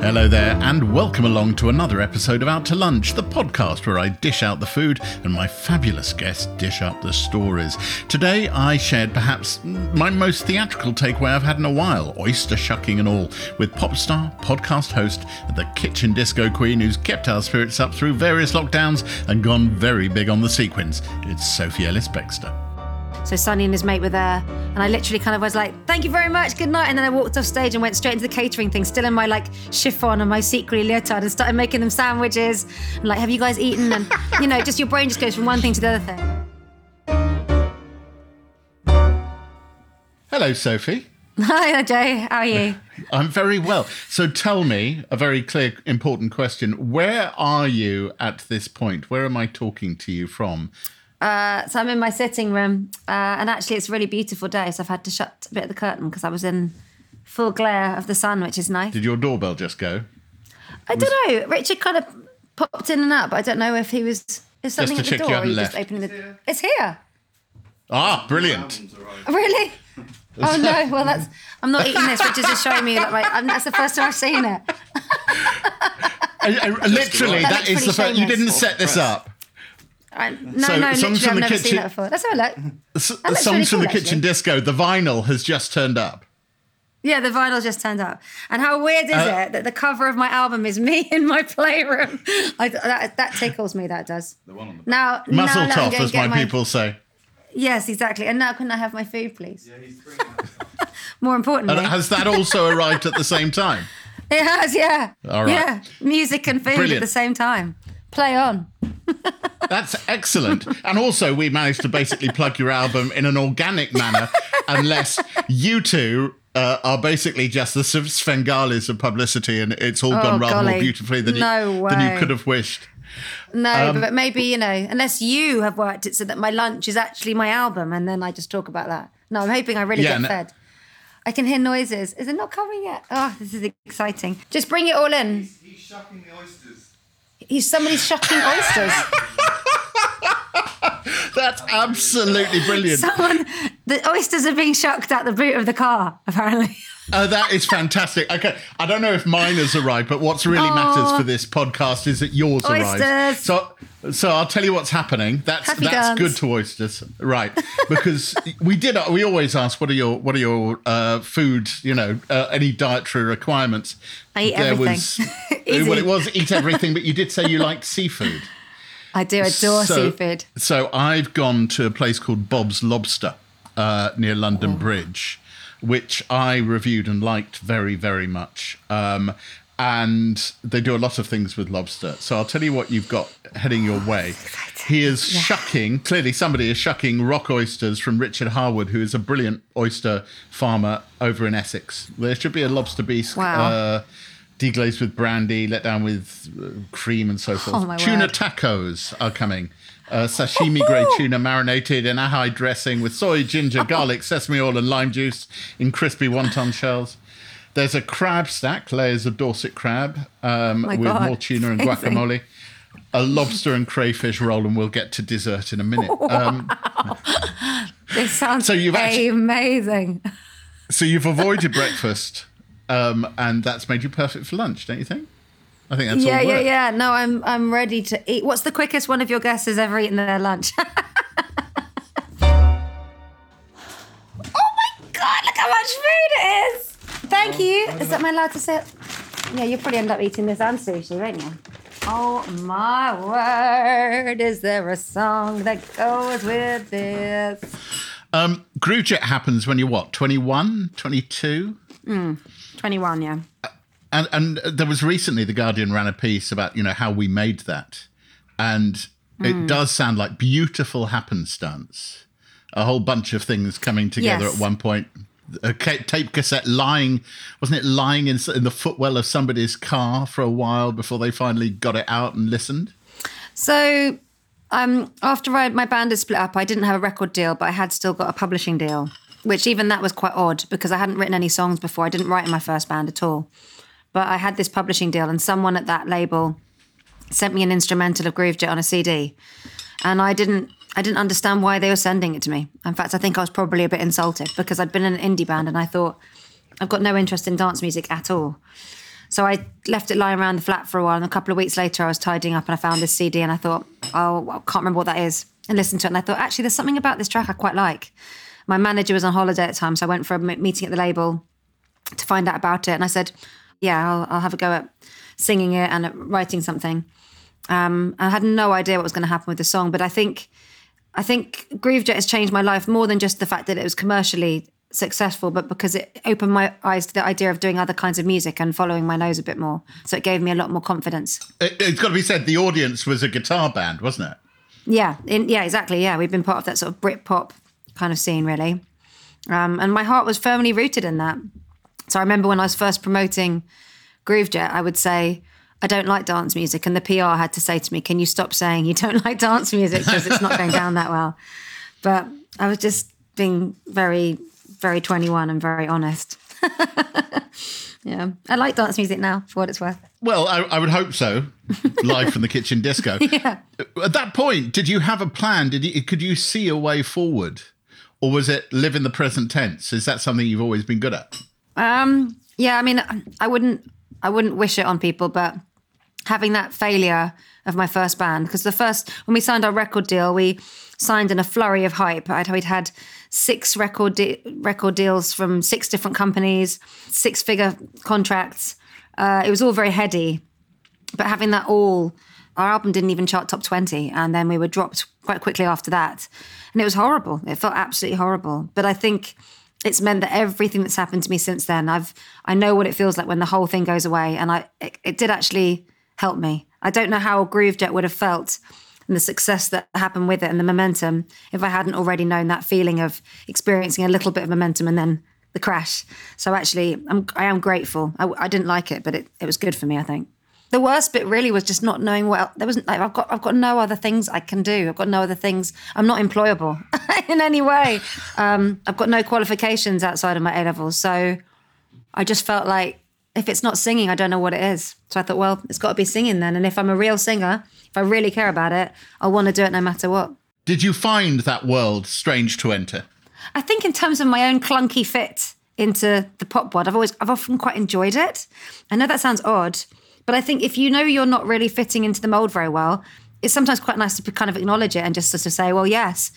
Hello there, and welcome along to another episode of Out to Lunch, the podcast where I dish out the food and my fabulous guests dish up the stories. Today, I shared perhaps my most theatrical takeaway I've had in a while oyster shucking and all, with pop star, podcast host, and the kitchen disco queen who's kept our spirits up through various lockdowns and gone very big on the sequins. It's Sophie Ellis Bextor. So Sonny and his mate were there, and I literally kind of was like, "Thank you very much, good night." And then I walked off stage and went straight into the catering thing, still in my like chiffon and my secret leotard, and started making them sandwiches. And like, "Have you guys eaten?" And you know, just your brain just goes from one thing to the other thing. Hello, Sophie. Hi, Jay. How are you? I'm very well. So tell me a very clear, important question. Where are you at this point? Where am I talking to you from? Uh, so I'm in my sitting room, uh, and actually it's a really beautiful day. So I've had to shut a bit of the curtain because I was in full glare of the sun, which is nice. Did your doorbell just go? I don't know. Richard kind of popped in and out, but I don't know if he was. Is something to at the check you door? or haven't are just left. opening the. It's here. Ah, brilliant. Really? Oh no! Well, that's. I'm not eating this. Richard's just showing me that. Like, I'm, that's the first time I've seen it. I- I- literally, That that looks is the pretty first. You didn't set this up. I, no, So, no, songs literally, from I've the never kitchen- seen that before. Let's have a look. S- That the songs really from the cool, kitchen disco. The vinyl has just turned up. Yeah, the vinyl just turned up. And how weird is Uh, it that the cover of my album is me in my playroom? I, that, that tickles me. That does. Now, Muzzle now let me top, go and as get my people say. Yes, exactly. And now, can I have my food, please? More importantly, And has that also arrived at the same time? it has. Yeah. All right. Yeah, music and food Brilliant. at the same time. Play on. That's excellent. And also, we managed to basically plug your album in an organic manner, unless you two uh, are basically just the Svengalis of publicity, and it's all gone Oh, rather more beautifully than, No you, than you could have wished. No, Um, but maybe you know, unless you have worked it so that my lunch is actually my album, and then I just talk about that. No, I'm hoping I really Yeah, get no- fed. I can hear noises. Is it not coming yet? Oh, this is exciting. Just bring it all in. He's shucking the oysters. He's somebody shucking oysters. That's absolutely brilliant. Someone, the oysters are being shucked out the boot of the car. Apparently. Oh, that is fantastic. Okay, I don't know if mine has arrived, but what's really matters for this podcast is that yours arrived. Oysters. So, so I'll tell you what's happening. That's Happy that's guns. good to oysters, right? Because we did. We always ask, what are your what are your uh, food? You know, uh, any dietary requirements? I eat There everything. was- Easy. well, it was eat everything, but you did say you liked seafood. I do adore So- seafood. So I've gone to a place called Bob's Lobster uh, near London Bridge, which I reviewed and liked very, very much. Um, and they do a lot of things with lobster. So I'll tell you what you've got heading your way. He is shucking, clearly, somebody is shucking rock oysters from Richard Haward, who is a brilliant oyster farmer over in Essex. There should be a lobster beast Wow. Uh, deglazed with brandy, let down with uh, cream and so forth. Oh, tuna word. tacos are coming. Uh, sashimi grade tuna marinated in ahai dressing with soy, ginger, garlic, sesame oil, and lime juice in crispy wonton shells. There's a crab stack, layers of Dorset crab um, with God, more tuna and guacamole. A lobster and crayfish roll, and we'll get to dessert in a minute. Um, This sounds So you've actually- amazing. so you've avoided breakfast, um, and that's made you perfect for lunch, don't you think? I think that's yeah, yeah, yeah. No, I'm I'm ready to eat. What's the quickest one of your guests has ever eaten their lunch? oh my god! Look how much food it is. Thank oh, you. Is that my allowed to say? Yeah, you'll probably end up eating this and sushi, won't you? Oh my word! Is there a song that goes with this? Um, Groovejet happens when you're what? 21, 22? Mm. Twenty-one, yeah. And and there was recently the Guardian ran a piece about you know how we made that, and it does sound like beautiful happenstance. A whole bunch of things coming together Yes. at one point. A tape cassette lying, wasn't it lying in, in the footwell of somebody's car for a while before they finally got it out and listened? So, um, after I, my band had split up, I didn't have a record deal, but I had still got a publishing deal, which even that was quite odd because I hadn't written any songs before. I didn't write in my first band at all. But I had this publishing deal, and someone at that label sent me an instrumental of Groove Jet on a CD, and I didn't. I didn't understand why they were sending it to me. In fact, I think I was probably a bit insulted because I'd been in an indie band and I thought, I've got no interest in dance music at all. So I left it lying around the flat for a while, and a couple of weeks later, I was tidying up and I found this CD, and I thought, oh, I can't remember what that is, and listened to it, and I thought, actually, there's something about this track I quite like. My manager was on holiday at the time, so I went for a meeting at the label to find out about it, and I said, yeah, I'll, I'll have a go at singing it and at writing something. Um, I had no idea what was going to happen with the song, but I think, I think Groove Jet has changed my life more than just the fact that it was commercially successful, but because it opened my eyes to the idea of doing other kinds of music and following my nose a bit more. So it gave me a lot more confidence. It, it's got to be said, the audience was a guitar band, wasn't it? Yeah, in, yeah, exactly. Yeah, we've been part of that sort of Brit-pop kind of scene, really. Um, and my heart was firmly rooted in that. So I remember when I was first promoting Groove Jet, I would say, I don't like dance music. And the PR had to say to me, Can you stop saying you don't like dance music because it's not going down that well? But I was just being very, very 21 and very honest. yeah. I like dance music now, for what it's worth. Well, I, I would hope so. Live from the kitchen disco. Yeah. At that point, did you have a plan? Did you, could you see a way forward, or was it live in the present tense? Is that something you've always been good at? Um, yeah, I mean, I wouldn't, I wouldn't wish it on people, but having that failure of my first band, because the first when we signed our record deal, we signed in a flurry of hype. I'd, we'd had six record de- record deals from six different companies, six figure contracts. Uh, it was all very heady, but having that all, our album didn't even chart top 20. And then we were dropped quite quickly after that. And it was horrible. It felt absolutely horrible. But I think it's meant that everything that's happened to me since then, I've, I know what it feels like when the whole thing goes away. And I, it, it did actually help me. I don't know how Groove Jet would have felt and the success that happened with it and the momentum if I hadn't already known that feeling of experiencing a little bit of momentum and then the crash. So actually, I'm, I am grateful. I, I didn't like it, but it, it was good for me, I think. The worst bit really was just not knowing what there wasn't. Like, I've got I've got no other things I can do. I've got no other things. I'm not employable in any way. Um, I've got no qualifications outside of my A levels, so I just felt like if it's not singing, I don't know what it is. So I thought, well, it's got to be singing then. And if I'm a real singer, if I really care about it, I'll want to do it no matter what. Did you find that world strange to enter? I think in terms of my own clunky fit into the pop world, I've always, I've often quite enjoyed it. I know that sounds odd, but I think if you know you're not really fitting into the mold very well, it's sometimes quite nice to kind of acknowledge it and just sort of say, well, yes.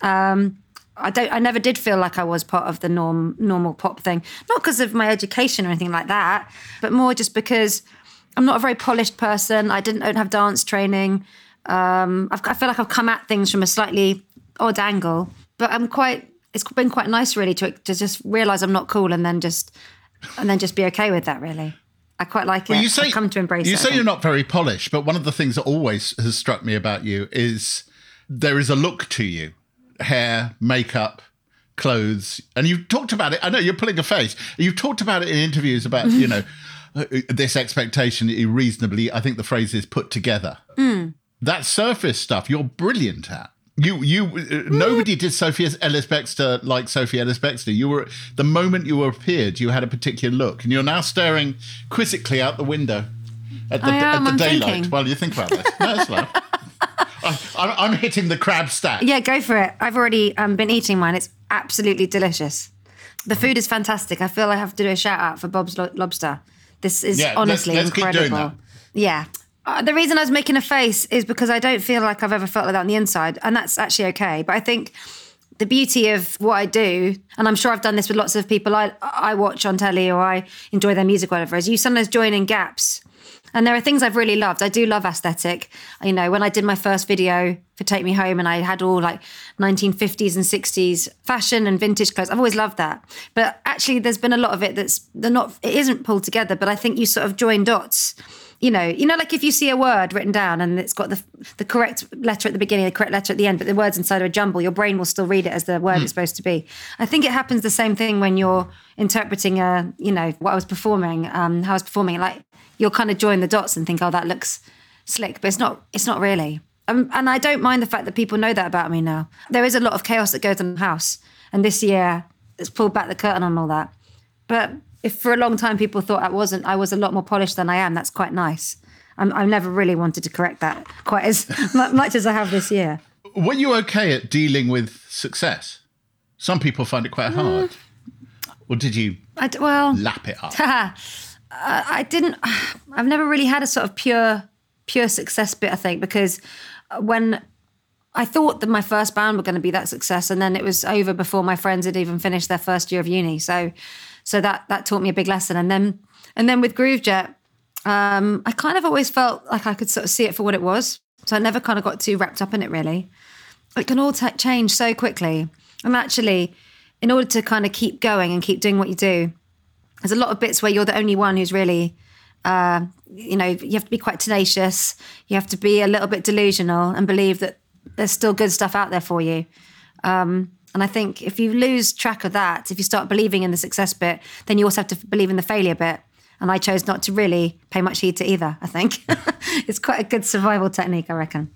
Um, I don't. I never did feel like I was part of the norm, normal pop thing. Not because of my education or anything like that, but more just because I'm not a very polished person. I didn't don't have dance training. Um, I feel like I've come at things from a slightly odd angle, but I'm quite. It's been quite nice, really, to to just realize I'm not cool and then just and then just be okay with that. Really, I quite like it. You say I've come to embrace You it. I say you're not very polished, but one of the things that always has struck me about you is there is a look to you, hair, makeup, clothes, and you've talked about it. I know you're pulling a face. You've talked about it in interviews about you know uh, this expectation that you reasonably. I think the phrase is put together. Hmm. That surface stuff, you're brilliant at. You, you, uh, nobody did Sophie Ellis Bextor like Sophie Ellis Bextor. You were the moment you appeared, you had a particular look, and you're now staring quizzically out the window at the, am, at the I'm daylight thinking. while you think about this. No, it's fine. I, I'm, I'm hitting the crab stack. Yeah, go for it. I've already um, been eating mine. It's absolutely delicious. The food is fantastic. I feel I have to do a shout out for Bob's Lo- Lobster. This is Yeah, let's- honestly let's doing incredible. Yeah. Uh, the reason I was making a face is because I don't feel like I've ever felt like that on the inside, and that's actually okay. But I think the beauty of what I do, and I'm sure I've done this with lots of people I I watch on telly or I enjoy their music, whatever, is you sometimes join in gaps. And there are things I've really loved. I do love aesthetic. You know, when I did my first video for Take Me Home and I had all like 1950s and 60s fashion and vintage clothes, I've always loved that. But actually, there's been a lot of it that's they're not, it isn't pulled together, but I think you sort of join dots you know, you know, like if you see a word written down and it's got the the correct letter at the beginning, the correct letter at the end, but the words inside are a jumble, your brain will still read it as the word it's supposed to be. I think it happens the same thing when you're interpreting a, you know, what I was performing, um, how I was performing. Like you'll kind of join the dots and think, oh, that looks slick, but it's not. It's not really. Um, and I don't mind the fact that people know that about me now. There is a lot of chaos that goes on in the house, and this year it's pulled back the curtain on all that. But if for a long time people thought I wasn't, I was a lot more polished than I am. That's quite nice. I'm, I've never really wanted to correct that quite as much as I have this year. Were you okay at dealing with success? Some people find it quite hard. Mm. Or did you I d- well, lap it up? I didn't. I've never really had a sort of pure, pure success bit. I think because when I thought that my first band were going to be that success, and then it was over before my friends had even finished their first year of uni. So, so that that taught me a big lesson. And then, and then with Groovejet, um, I kind of always felt like I could sort of see it for what it was. So I never kind of got too wrapped up in it. Really, it can all ta change so quickly. And actually, in order to kind of keep going and keep doing what you do, there's a lot of bits where you're the only one who's really uh, you know you have to be quite tenacious you have to be a little bit delusional and believe that there's still good stuff out there for you um, and i think if you lose track of that if you start believing in the success bit then you also have to believe in the failure bit and i chose not to really pay much heed to either i think it's quite a good survival technique i reckon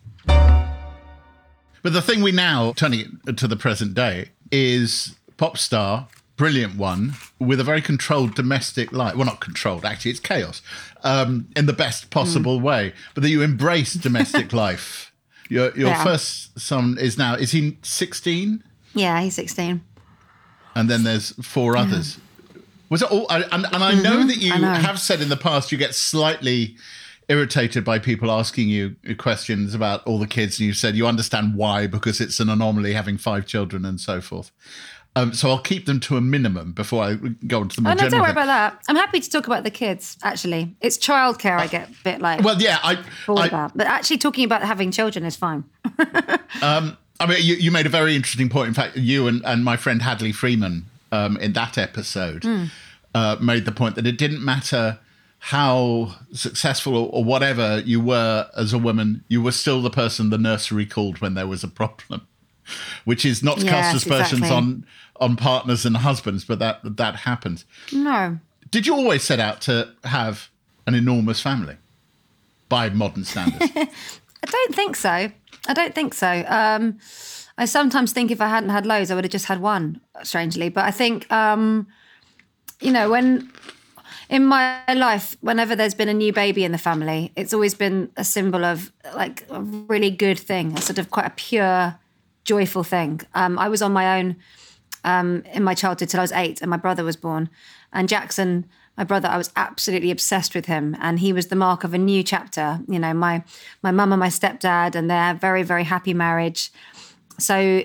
But the thing we now, turning it to the present day, is pop star, brilliant one, with a very controlled domestic life. Well, not controlled, actually, it's chaos um, in the best possible way. But that you embrace domestic life. Your, your Yeah. first son is now, is he 16? Yeah he's 16 And then there's four others. Was it all? And, and I know that you Mm-hmm. I know. have said in the past you get slightly irritated by people asking you questions about all the kids, and you said you understand why because it's an anomaly having five children and so forth. Um, so I'll keep them to a minimum before I go into the more oh no don't worry thing. about that i'm happy to talk about the kids actually it's childcare i get a bit like Well, yeah, I, I, about but actually talking about having children is fine I mean, you, you made a very interesting point. In fact, you and, and my friend Hadley Freeman um, in that episode Hmm. uh, made the point that it didn't matter how successful or, or whatever you were as a woman, you were still the person the nursery called when there was a problem, which is not to cast Yes, aspersions exactly. on on partners and husbands, but that that happens. no Did you always set out to have an enormous family by modern standards? I don't think so. I don't think so. Um, I sometimes think if I hadn't had loads, I would have just had one, strangely. But I think, um, you know, when in my life, whenever there's been a new baby in the family, it's always been a symbol of like a really good thing, a sort of quite a pure, joyful thing. Um, I was on my own um, in my childhood till I was eight, and my brother was born. And Jackson, my brother, I was absolutely obsessed with him, and he was the mark of a new chapter. You know, my my mum and my stepdad, and their very very happy marriage. So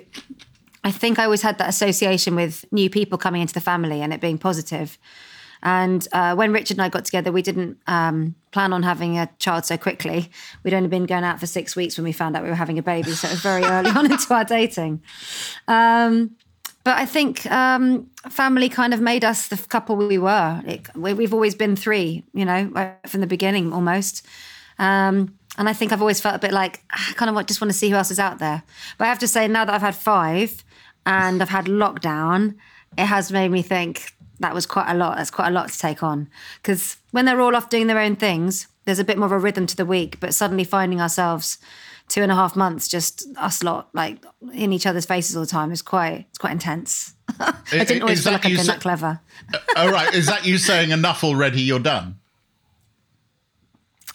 I think I always had that association with new people coming into the family and it being positive. And uh, when Richard and I got together, we didn't um, plan on having a child so quickly. We'd only been going out for six weeks when we found out we were having a baby, so it was very early on into our dating. Um, but I think um, family kind of made us the couple we were. It, we, we've always been three, you know, right from the beginning almost. Um, and I think I've always felt a bit like "Ah, I kind of just want to see who else is out there. But I have to say, now that I've had five and I've had lockdown, it has made me think that was quite a lot. That's quite a lot to take on. Because when they're all off doing their own things, there's a bit more of a rhythm to the week. But suddenly finding ourselves two and a half months, just us lot, like in each other's faces all the time, is quite it's quite intense. I didn't always feel like you been sa- that clever. All right, is that you saying enough already? You're done.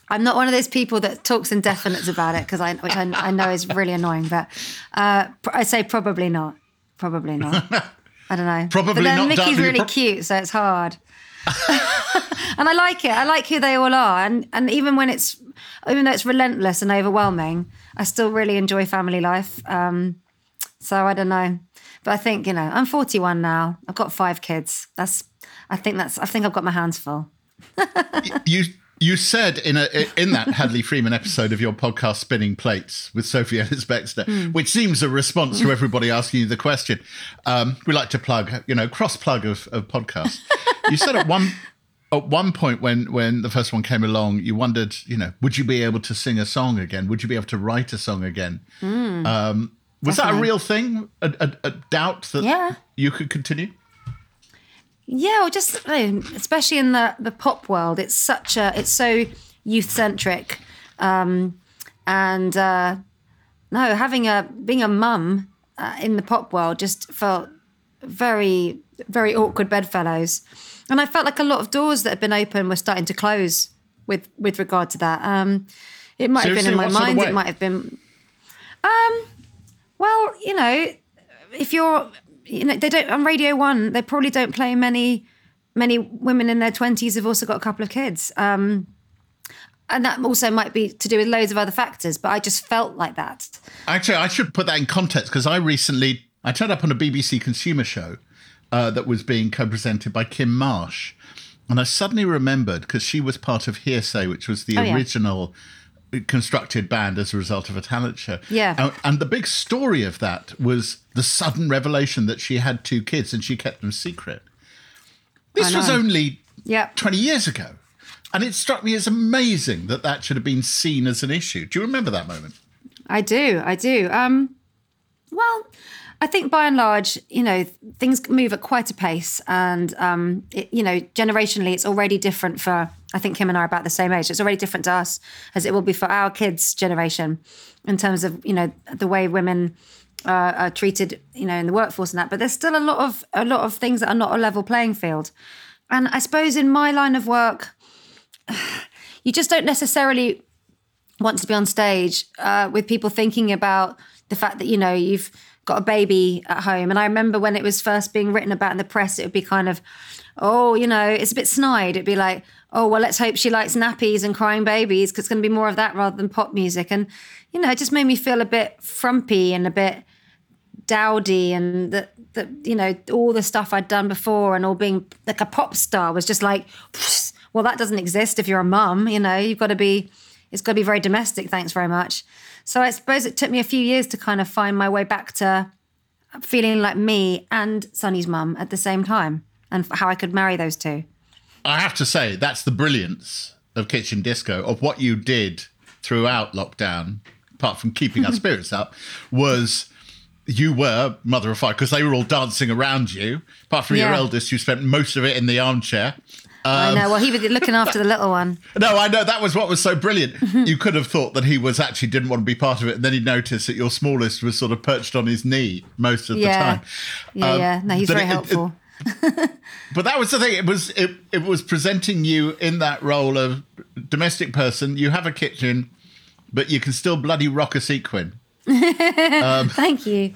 I'm not one of those people that talks indefinites about it because I, which I, I know is really annoying. But uh, I say probably not. Probably not. I don't know. Probably but then not Mickey's really Pro- cute, so it's hard. and I like it. I like who they all are, and and even when it's even though it's relentless and overwhelming, I still really enjoy family life. Um, So I don't know. But I think, you know, I'm 41 now. I've got five kids. That's, I think that's, I think I've got my hands full. you you said in a in that Hadley Freeman episode of your podcast Spinning Plates with Sophie Ellis Bextor, Hmm. which seems a response to everybody asking you the question. Um, we like to plug, you know, cross plug of, of podcasts. You said at one at one point when when the first one came along, you wondered, you know, would you be able to sing a song again? Would you be able to write a song again? um, was that a real thing? A, a, a doubt that Yeah. you could continue? Yeah, or just especially in the the pop world, it's such a it's so youth centric, um, and uh, no, having a being a mum uh, in the pop world just felt very very awkward bedfellows, and I felt like a lot of doors that had been open were starting to close with with regard to that. Um, it might have been in my What sort of mind. It might have been. Um, well, you know, if you're, you know, they don't on Radio One. They probably don't play many, many women in their twenties have also got a couple of kids. Um, and that also might be to do with loads of other factors. But I just felt like that. Actually, I should put that in context because I recently I turned up on a BBC consumer show uh, that was being co-presented by Kim Marsh, and I suddenly remembered because she was part of Hear'Say, which was the Oh, yeah. Constructed band as a result of a talent show. Yeah. and, and the big story of that was the sudden revelation that she had two kids and she kept them secret. This was only Yeah. 20 years ago. And it struck me as amazing that that should have been seen as an issue. Do you remember that moment? I do. I do. Um, well, I think by and large, you know, things move at quite a pace, and um, it, you know, generationally, it's already different for. I think Kim and I are about the same age. It's already different to us as it will be for our kids' generation, in terms of you know the way women uh, are treated, you know, in the workforce and that. But there's still a lot of a lot of things that are not a level playing field, and I suppose in my line of work, you just don't necessarily want to be on stage uh, with people thinking about the fact that you know you've got a baby at home. And i remember when it was first being written about in the press it would be kind of oh you know it's a bit snide. It'd be like oh well let's hope she likes nappies and crying babies because it's going to be more of that rather than pop music. And you know it just made me feel a bit frumpy and a bit dowdy and that that you know all the stuff I'd done before and all being like a pop star was just like well that doesn't exist if you're a mum you know you've got to be it's got to be very domestic thanks very much so I suppose it took me a few years to kind of find my way back to feeling like me and Sonny's mum at the same time and how I could marry those two I have to say, that's the brilliance of Kitchen Disco, of what you did throughout lockdown, apart from keeping our spirits up, was you were mother of five because they were all dancing around you. Apart from your eldest, you spent most of it in the armchair. I um, know well he was looking after the little one No, I know that was what was so brilliant. Mm-hmm. you could have thought that he was actually didn't want to be part of it, and then he noticed that your smallest was sort of perched on his knee most of Yeah. the time. yeah Um, yeah no he's very it- it- helpful But that was the thing. It was it, it was presenting you in that role of domestic person. You have a kitchen, but you can still bloody rock a sequin. Um, Thank you.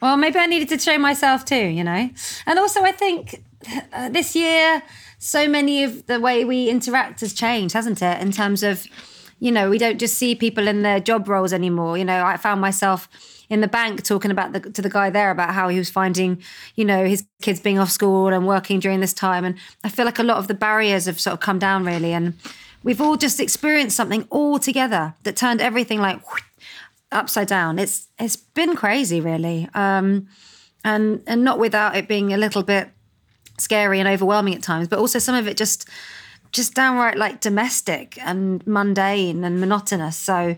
Well, maybe I needed to show myself too, you know. And also, I think uh, this year, so many of the way we interact has changed, hasn't it? In terms of, you know, we don't just see people in their job roles anymore. You know, I found myself in the bank talking about the to the guy there about how he was finding, you know, his kids being off school and working during this time. And I feel like a lot of the barriers have sort of come down really, and we've all just experienced something all together that turned everything like upside down. It's it's been crazy, really, um, and and not without it being a little bit scary and overwhelming at times, but also some of it just just downright like domestic and mundane and monotonous. So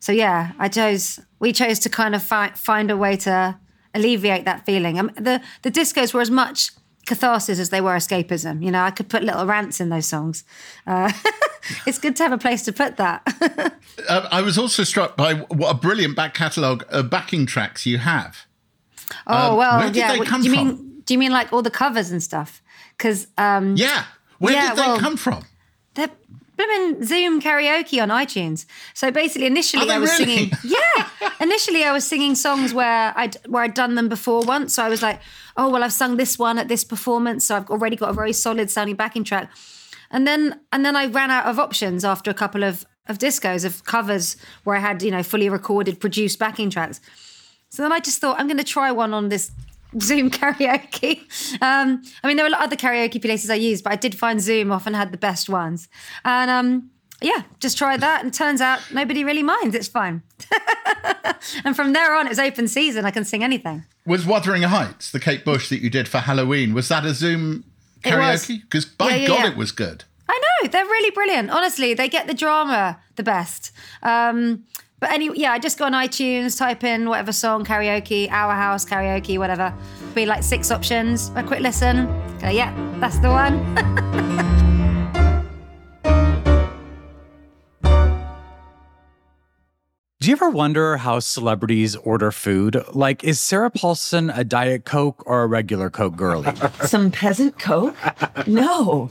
so yeah, I chose we chose to kind of fi- find a way to alleviate that feeling. Um, the the discos were as much catharsis as they were escapism. You know, I could put little rants in those songs. Uh, it's good to have a place to put that. Uh, I was also struck by what a brilliant back catalogue of backing tracks you have. Oh Um, well, where did yeah. they come do you from? mean? Do you mean like all the covers and stuff? Because um, Yeah, where Yeah, did they well- come from? they're blooming Zoom karaoke on iTunes. So basically, initially I was really? singing. Yeah, initially I was singing songs where I'd where I'd done them before once. So I was like, oh well, I've sung this one at this performance, so I've already got a very solid sounding backing track. And then and then I ran out of options after a couple of of discos of covers where I had you know fully recorded, produced backing tracks. So then I just thought I'm going to try one on this Zoom karaoke. Um, I mean, there were a lot of other karaoke places I used, but I did find Zoom often had the best ones. And um, yeah, just tried that, and turns out nobody really minds. It's fine. and from there on, it was open season. I can sing anything. Was Wuthering Heights, the Kate Bush that you did for Halloween, was that a Zoom karaoke? Because by Yeah, yeah, God, yeah. it was good. I know they're really brilliant. Honestly, they get the drama the best. Um, but anyway, yeah, I just go on iTunes, type in whatever song, karaoke, Our House, karaoke, whatever. Be like six options. A quick listen. Go, yeah, that's the one. Do you ever wonder how celebrities order food? Like, is Sarah Paulson a Diet Coke or a regular Coke girlie? Some peasant coke? No.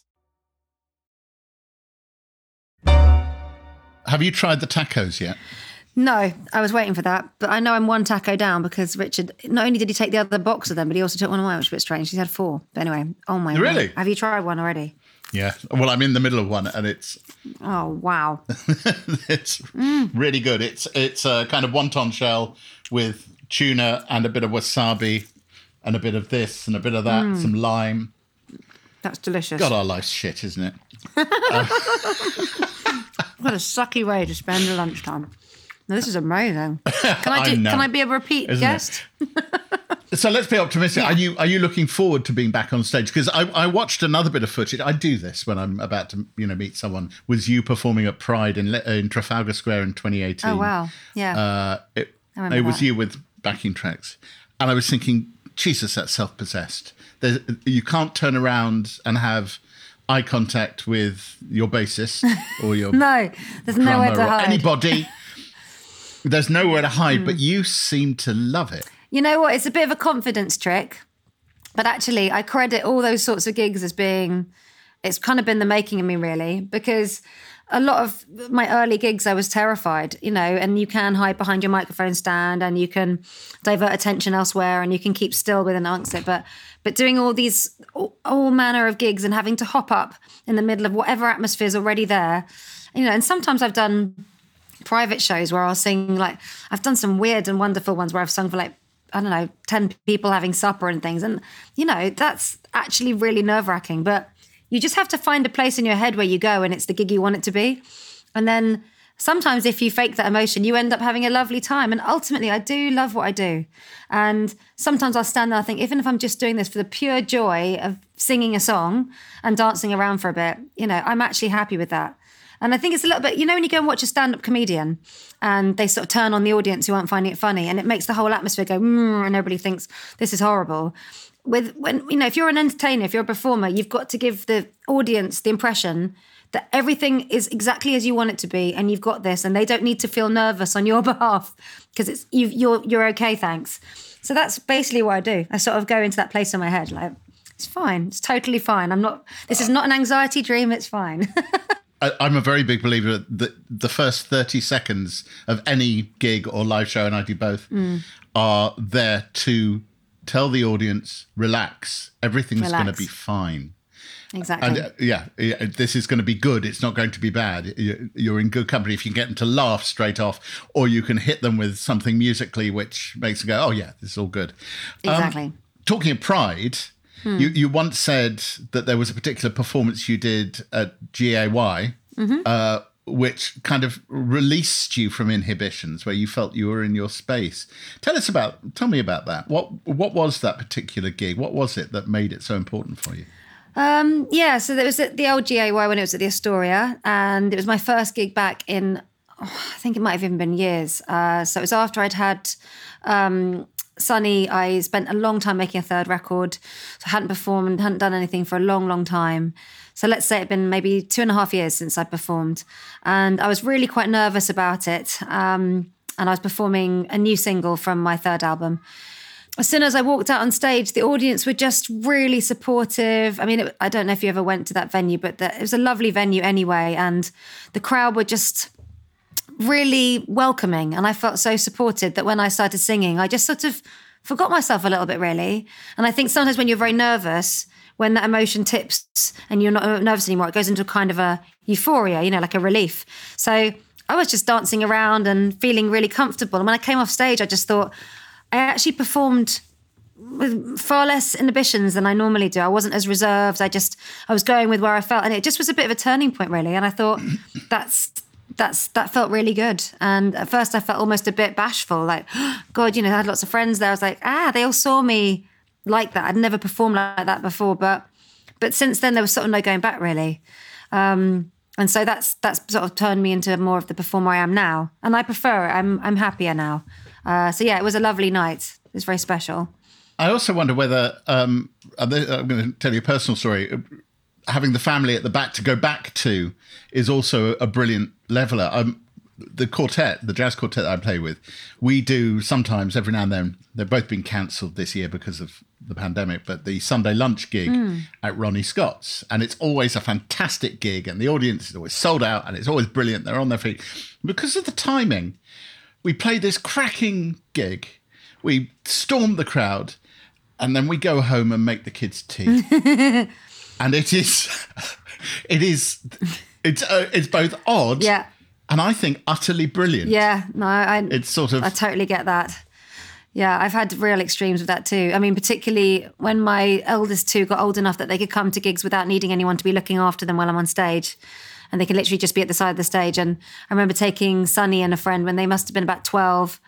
Have you tried the tacos yet? no, I was waiting for that, but I know I'm one taco down because Richard. Not only did he take the other box of them, but he also took one of mine, which is a bit strange. He's had four. But anyway, oh my. Really? word. Have you tried one already? Yeah. Well, I'm in the middle of one, and it's Oh wow. it's Mm. really good. It's it's a kind of wonton shell with tuna and a bit of wasabi and a bit of this and a bit of that, Mm. some lime. That's delicious. God, our life's shit, isn't it? What a sucky way to spend your lunchtime. No, this is amazing. Can I I know. Can I be a repeat guest? So let's be optimistic. Yeah. Are you are you looking forward to being back on stage? Because I, I watched another bit of footage. I do this when I'm about to you know meet someone. Was you performing at Pride in in Trafalgar Square in 2018? Oh wow. Yeah. Uh, it, it was you with backing tracks, and I was thinking, Jesus, that's self possessed. You can't turn around and have eye contact with your bassist or your no, there's nowhere to hide. anybody. There's nowhere to hide, Mm. but you seem to love it. You know what? It's a bit of a confidence trick, but actually, I credit all those sorts of gigs as being. It's kind of been the making of me, really, because a lot of my early gigs, I was terrified, you know, and you can hide behind your microphone stand and you can divert attention elsewhere and you can keep still with an answer. But but doing all these all, all manner of gigs and having to hop up in the middle of whatever atmosphere is already there, you know, and sometimes I've done private shows where I'll sing like I've done some weird and wonderful ones where I've sung for like I don't know, 10 people having supper and things. And, you know, that's actually really nerve wracking. But you just have to find a place in your head where you go and it's the gig you want it to be. And then sometimes if you fake that emotion, you end up having a lovely time. And ultimately, I do love what I do. And sometimes I'll stand there and think, even if I'm just doing this for the pure joy of singing a song and dancing around for a bit, you know, I'm actually happy with that. And I think it's a little bit, you know, when you go and watch a stand up comedian and they sort of turn on the audience who aren't finding it funny and it makes the whole atmosphere go, mm, and everybody thinks this is horrible. With when, you know, if you're an entertainer, if you're a performer, you've got to give the audience the impression that everything is exactly as you want it to be and you've got this and they don't need to feel nervous on your behalf because it's you you're you're okay thanks. So that's basically what i do. I sort of go into that place in my head like it's fine. It's totally fine. I'm not this is not an anxiety dream. It's fine I, I'm a very big believer that the first 30 seconds of any gig or live show, and I do both, Mm. are there to tell the audience, relax, everything's going to be fine. exactly And uh, yeah, yeah, this is going to be good. It's not going to be bad. You- You're in good company if you can get them to laugh straight off, or you can hit them with something musically which makes them go, "Oh yeah, this is all good." Um, exactly talking of pride, you, you once said that there was a particular performance you did at GAY, uh, which kind of released you from inhibitions, where you felt you were in your space. Tell us about, tell me about that. What what was that particular gig? What was it that made it so important for you? Um, yeah, so it was at the old GAY when it was at the Astoria, and it was my first gig back in, oh, I think it might have even been years. Uh, so it was after I'd had um, Sonny. I spent a long time making a third record, so I hadn't performed, hadn't done anything for a long, long time. So let's say it'd been maybe two and a half years since I performed, and I was really quite nervous about it. Um, and I was performing a new single from my third album as soon as I walked out on stage, the audience were just really supportive. I mean, it, I don't know if you ever went to that venue, but the, it was a lovely venue anyway. And the crowd were just really welcoming. And I felt so supported that when I started singing, I just sort of forgot myself a little bit, really. And I think sometimes when you're very nervous, when that emotion tips and you're not nervous anymore, it goes into a kind of a euphoria, you know, like a relief. So I was just dancing around and feeling really comfortable. And when I came off stage, I just thought, I actually performed with far less inhibitions than I normally do. I wasn't as reserved. I just I was going with where I felt, and it just was a bit of a turning point, really. And I thought that's that's that felt really good. And at first, I felt almost a bit bashful, like God, you know, I had lots of friends there. I was like, ah, they all saw me like that. I'd never performed like that before, but but since then, there was sort of no going back, really. Um, and so that's that's sort of turned me into more of the performer I am now, and I prefer it. I'm I'm happier now. Uh, so yeah, it was a lovely night. It was very special. I also wonder whether um, I'm going to tell you a personal story. Having the family at the back to go back to is also a brilliant leveler. Um, the quartet, the jazz quartet that I play with, we do sometimes every now and then. They've both been cancelled this year because of the pandemic, but the Sunday lunch gig mm. at Ronnie Scott's, and it's always a fantastic gig, and the audience is always sold out, and it's always brilliant. They're on their feet because of the timing we play this cracking gig, we storm the crowd, and then we go home and make the kids tea. and it is, it is, it's uh, it's both odd, yeah, and I think utterly brilliant. Yeah, no, I it's sort of I totally get that. Yeah, I've had real extremes with that too. I mean, particularly when my eldest two got old enough that they could come to gigs without needing anyone to be looking after them while I'm on stage and they can literally just be at the side of the stage. And I remember taking Sonny and a friend when they must have been about 12.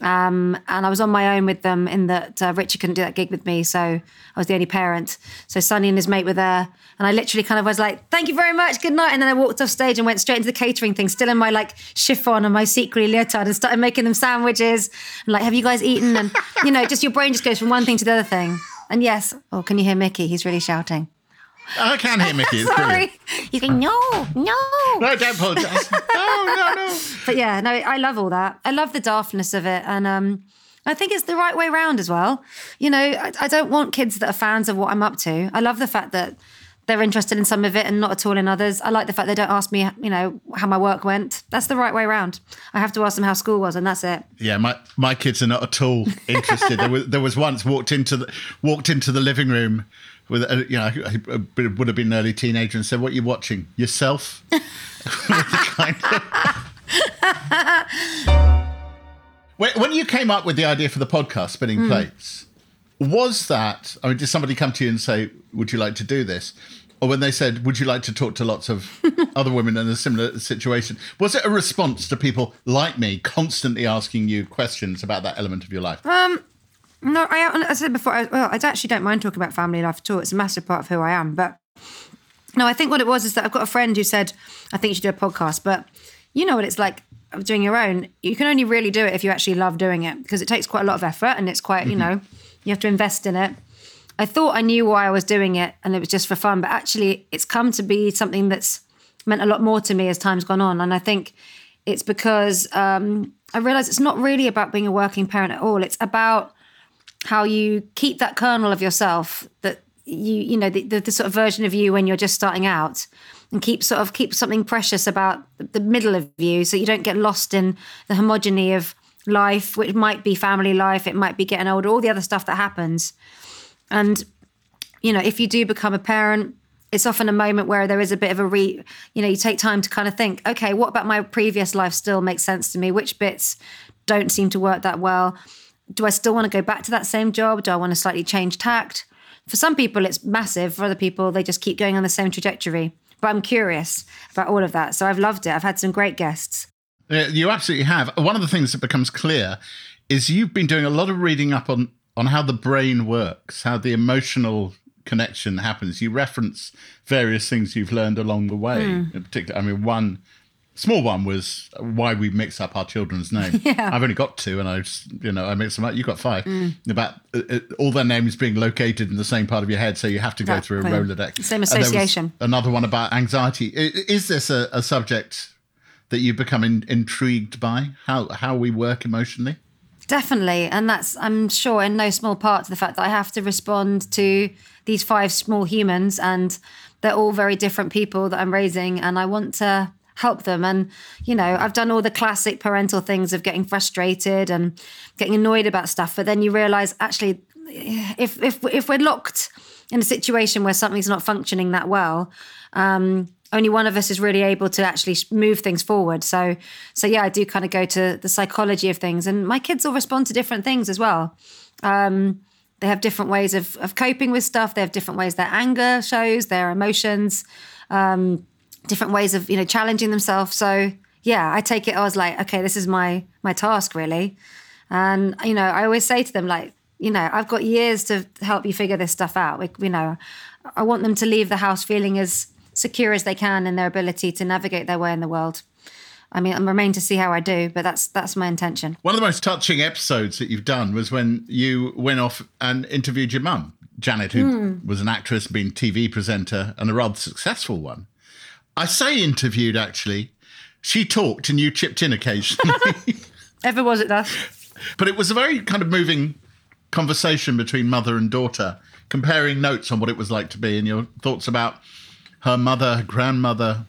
Um, and I was on my own with them in that uh, Richard couldn't do that gig with me. So I was the only parent. So Sonny and his mate were there. And I literally kind of was like, thank you very much, good night. And then I walked off stage and went straight into the catering thing, still in my like chiffon and my secret leotard and started making them sandwiches. And like, have you guys eaten? And, you know, just your brain just goes from one thing to the other thing. And yes, oh, can you hear Mickey? He's really shouting. I can't hear Mickey. It's Sorry. brilliant. He's going, no, no. No, don't apologise. no, no, no. But yeah, no, I love all that. I love the daftness of it. And um, I think it's the right way round as well. You know, I, I don't want kids that are fans of what I'm up to. I love the fact that they're interested in some of it and not at all in others. I like the fact they don't ask me, you know, how my work went. That's the right way around. I have to ask them how school was, and that's it. Yeah, my, my kids are not at all interested. there was there was once walked into the walked into the living room with a, you know a, would have been an early teenager and said, "What are you watching? Yourself?" when you came up with the idea for the podcast, spinning mm. plates, was that? I mean, did somebody come to you and say, "Would you like to do this?" Or when they said, "Would you like to talk to lots of other women in a similar situation?" Was it a response to people like me constantly asking you questions about that element of your life? Um, no, I, I said before, I, well, I actually don't mind talking about family life at all. It's a massive part of who I am. But no, I think what it was is that I've got a friend who said, I think you should do a podcast. But you know what it's like doing your own. You can only really do it if you actually love doing it because it takes quite a lot of effort and it's quite, you mm-hmm. know, you have to invest in it. I thought I knew why I was doing it and it was just for fun, but actually it's come to be something that's meant a lot more to me as time's gone on. And I think it's because um, I realize it's not really about being a working parent at all. It's about how you keep that kernel of yourself that you you know the, the, the, sort of version of you when you're just starting out and keep sort of keep something precious about the middle of you so you don't get lost in the homogeny of life which might be family life it might be getting older all the other stuff that happens. And you know if you do become a parent it's often a moment where there is a bit of a re you know you take time to kind of think okay what about my previous life still makes sense to me? Which bits don't seem to work that well do I still want to go back to that same job? Do I want to slightly change tact? For some people, it's massive. For other people, they just keep going on the same trajectory. But I'm curious about all of that. So I've loved it. I've had some great guests. You absolutely have. One of the things that becomes clear is you've been doing a lot of reading up on, on how the brain works, how the emotional connection happens. You reference various things you've learned along the way. Mm. In particular, I mean, one small one was why we mix up our children's name. Yeah. I've only got two, and I, just, you know, I mix them up. You got five. Mm. About uh, uh, all their names being located in the same part of your head, so you have to go that through a Rolodex. Same association. Another one about anxiety. Is this a, a subject that you become in, intrigued by? How how we work emotionally? Definitely. And that's, I'm sure, in no small part to the fact that I have to respond to these five small humans and they're all very different people that I'm raising and I want to help them. And, you know, I've done all the classic parental things of getting frustrated and getting annoyed about stuff. But then you realize actually, if, if, if we're locked in a situation where something's not functioning that well, um, only one of us is really able to actually move things forward. So, so yeah, I do kind of go to the psychology of things, and my kids all respond to different things as well. Um, they have different ways of, of coping with stuff. They have different ways their anger shows, their emotions, um, different ways of you know challenging themselves. So yeah, I take it I was like, okay, this is my my task really, and you know, I always say to them like, you know, I've got years to help you figure this stuff out. Like, you know, I want them to leave the house feeling as secure as they can in their ability to navigate their way in the world. I mean, I'm remain to see how I do, but that's that's my intention. One of the most touching episodes that you've done was when you went off and interviewed your mum, Janet, who Hmm. was an actress, been TV presenter, and a rather successful one. I say interviewed actually. She talked and you chipped in occasionally. Ever was it that? but it was a very kind of moving conversation between mother and daughter, comparing notes on what it was like to be and your thoughts about her mother, her grandmother,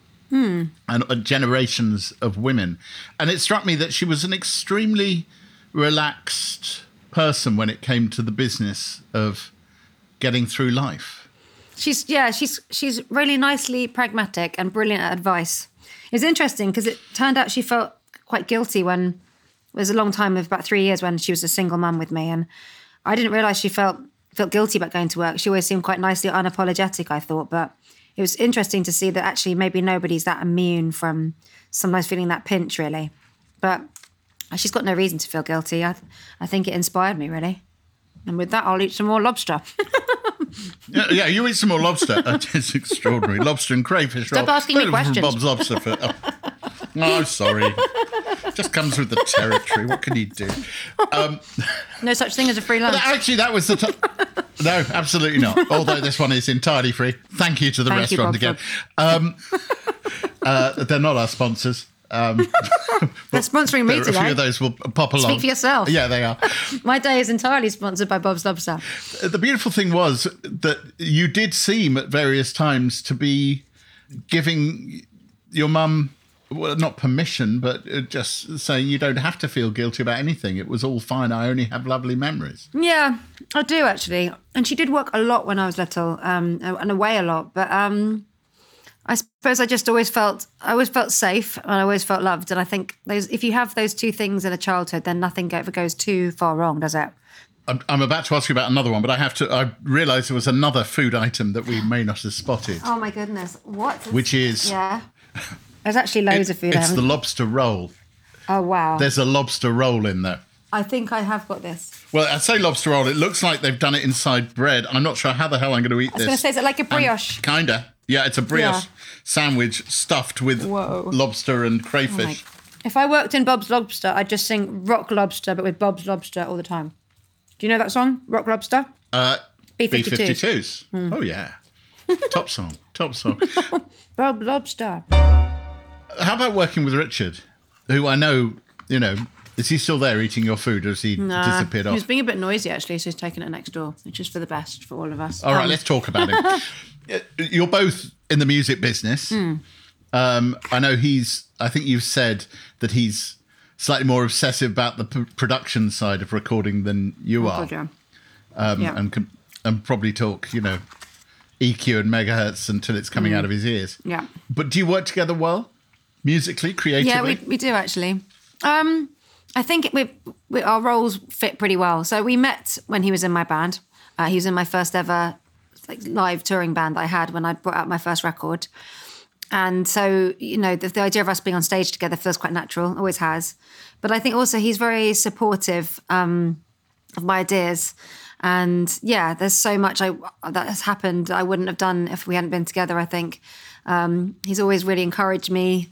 and uh, generations of women. And it struck me that she was an extremely relaxed person when it came to the business of getting through life. She's yeah, she's she's really nicely pragmatic and brilliant at advice. It's interesting because it turned out she felt quite guilty when it was a long time of about three years when she was a single mum with me, and I didn't realize she felt felt guilty about going to work. She always seemed quite nicely unapologetic, I thought, but it was interesting to see that actually maybe nobody's that immune from sometimes feeling that pinch, really. But she's got no reason to feel guilty. I, I think it inspired me really. And with that, I'll eat some more lobster. Yeah, yeah, you eat some more lobster. Uh, it's extraordinary. Lobster and crayfish Stop roll. asking me questions. Bob's Lobster. For, oh. oh, sorry. Just comes with the territory. What can you do? no such thing as a free lunch. Actually, that was the. T- no, absolutely not. Although this one is entirely free. Thank you to the Thank restaurant Bob again. Um, uh, they're not our sponsors. Um, They're sponsoring me today. a few of those will pop along. Speak for yourself. Yeah, they are. My day is entirely sponsored by Bob's Lobster. The beautiful thing was that you did seem at various times to be giving your mum, well, not permission, but uh, just saying you don't have to feel guilty about anything. It was all fine. I only have lovely memories. Yeah, I do actually. And she did work a lot when I was little, um, and away a lot. But um, I suppose I just always felt I always felt safe and I always felt loved. And I think those if you have those two things in a childhood, then nothing ever goes too far wrong, does it? I'm, I'm about to ask you about another one, but I have to. I realised there was another food item that we may not have spotted, Oh my goodness, what? which is yeah. There's actually loads of food. It's the lobster roll. oh wow! There's a lobster roll in there. I think I have got this. Well, I say lobster roll. It looks like they've done it inside bread. I'm not sure how the hell I'm going to eat I was this. going to say, is it like a brioche? Kinda. Yeah, it's a brioche Yeah. sandwich stuffed with Whoa. lobster and Oh crayfish. If I worked in Bob's Lobster, I'd just sing Rock Lobster, but with Bob's Lobster all the time. Do you know that song, Rock Lobster? Uh, B-52s. B52s. Hmm. Oh, yeah. top song. Top song. Bob Lobster. How about working with Richard, who I know, you know, is he still there eating your food or has he disappeared He was being a bit noisy actually, so he's taking it next door, which is for the best for all of us. All right, Um, let's talk about him. Uh, You're both in the music business. Hmm. Um, I know he's, I think you've said that he's slightly more obsessive about the p- production side of recording than you are. Oh, God, yeah. um, Yeah. and can, and probably talk, you know, EQ and megahertz until it's coming out of his ears. Mm. Yeah. But do you work together well, musically, creatively? Yeah, we, we do actually. Um, I think we, our roles fit pretty well. So we met when he was in my band. Uh, he was in my first ever like live touring band I had when I brought out my first record. And so, you know, the, the idea of us being on stage together feels quite natural, always has. But I think also he's very supportive um, of my ideas. And yeah, there's so much I, that has happened I wouldn't have done if we hadn't been together, I think. Um, he's always really encouraged me.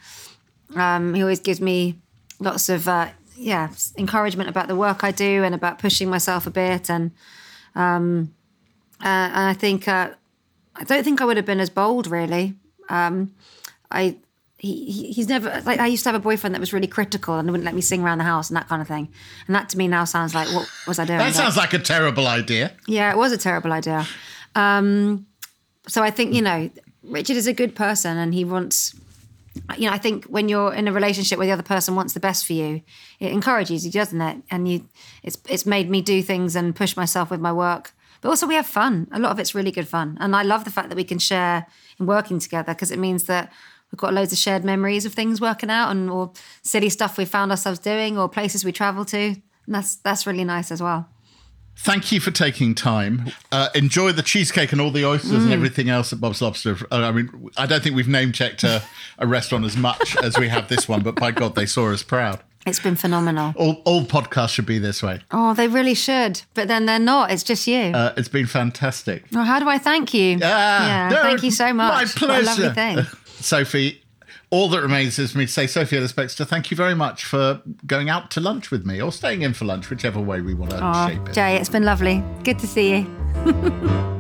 Um, he always gives me lots of uh, yeah encouragement about the work I do and about pushing myself a bit. And um, uh, and I think uh, I don't think I would have been as bold really. Um, I he, he he's never like I used to have a boyfriend that was really critical and wouldn't let me sing around the house and that kind of thing. And that to me now sounds like what was I doing? That sounds like a terrible idea. Yeah, it was a terrible idea. Um, so I think you know, Richard is a good person, and he wants. You know, I think when you're in a relationship where the other person wants the best for you, it encourages you, doesn't it? And you, it's it's made me do things and push myself with my work. But also, we have fun. A lot of it's really good fun, and I love the fact that we can share in working together because it means that we've got loads of shared memories of things working out, and or silly stuff we found ourselves doing, or places we travel to. And that's that's really nice as well. Thank you for taking time. Uh, enjoy the cheesecake and all the oysters Mm. and everything else at Bob's Lobster. Uh, I mean, I don't think we've name checked a, a restaurant as much as we have this one, but by God, they saw us proud. It's been phenomenal. All, all podcasts should be this way. Oh, they really should, but then they're not. It's just you. Uh, it's been fantastic. Well, how do I thank you? Ah, yeah, no, thank you so much. My What a lovely thing. Sophie, all that remains is for me to say, Sophie Ellis Bextor, thank you very much for going out to lunch with me or staying in for lunch, whichever way we want to Oh, shape it. Jay, it's been lovely. Good to see you.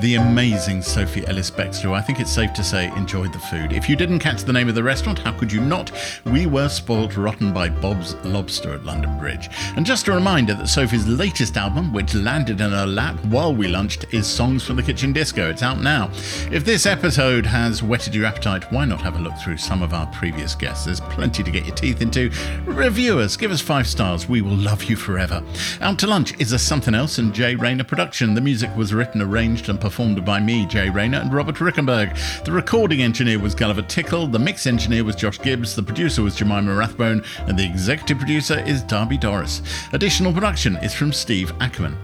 the amazing Sophie Ellis Bextor. I think it's safe to say enjoyed the food. If you didn't catch the name of the restaurant, how could you not? We were spoilt rotten by Bob's Lobster at London Bridge. And just a reminder that Sophie's latest album, which landed in her lap while we lunched, is Songs from the Kitchen Disco. It's out now. If this episode has whetted your appetite, why not have a look through some of our previous guests? There's plenty to get your teeth into. Review us, give us five stars. We will love you forever. Out to Lunch is a Somethin' Else and Jay Rayner production. The music was written, arranged, and performed by me, Jay Rayner, and Robert Rickenberg. The recording engineer was Gulliver Tickle, the mix engineer was Josh Gibbs, the producer was Jemima Rathbone, and the executive producer is Darby Doris. Additional production is from Steve Ackerman.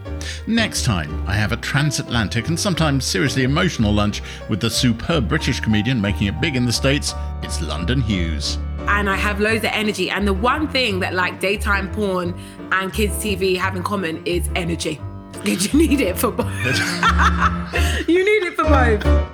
Next time, I have a transatlantic and sometimes seriously emotional lunch with the superb British comedian making it big in the States. It's London Hughes. and I have loads of energy. And the one thing that like daytime porn and kids TV have in common is energy. Did you need it for both. you need it for both.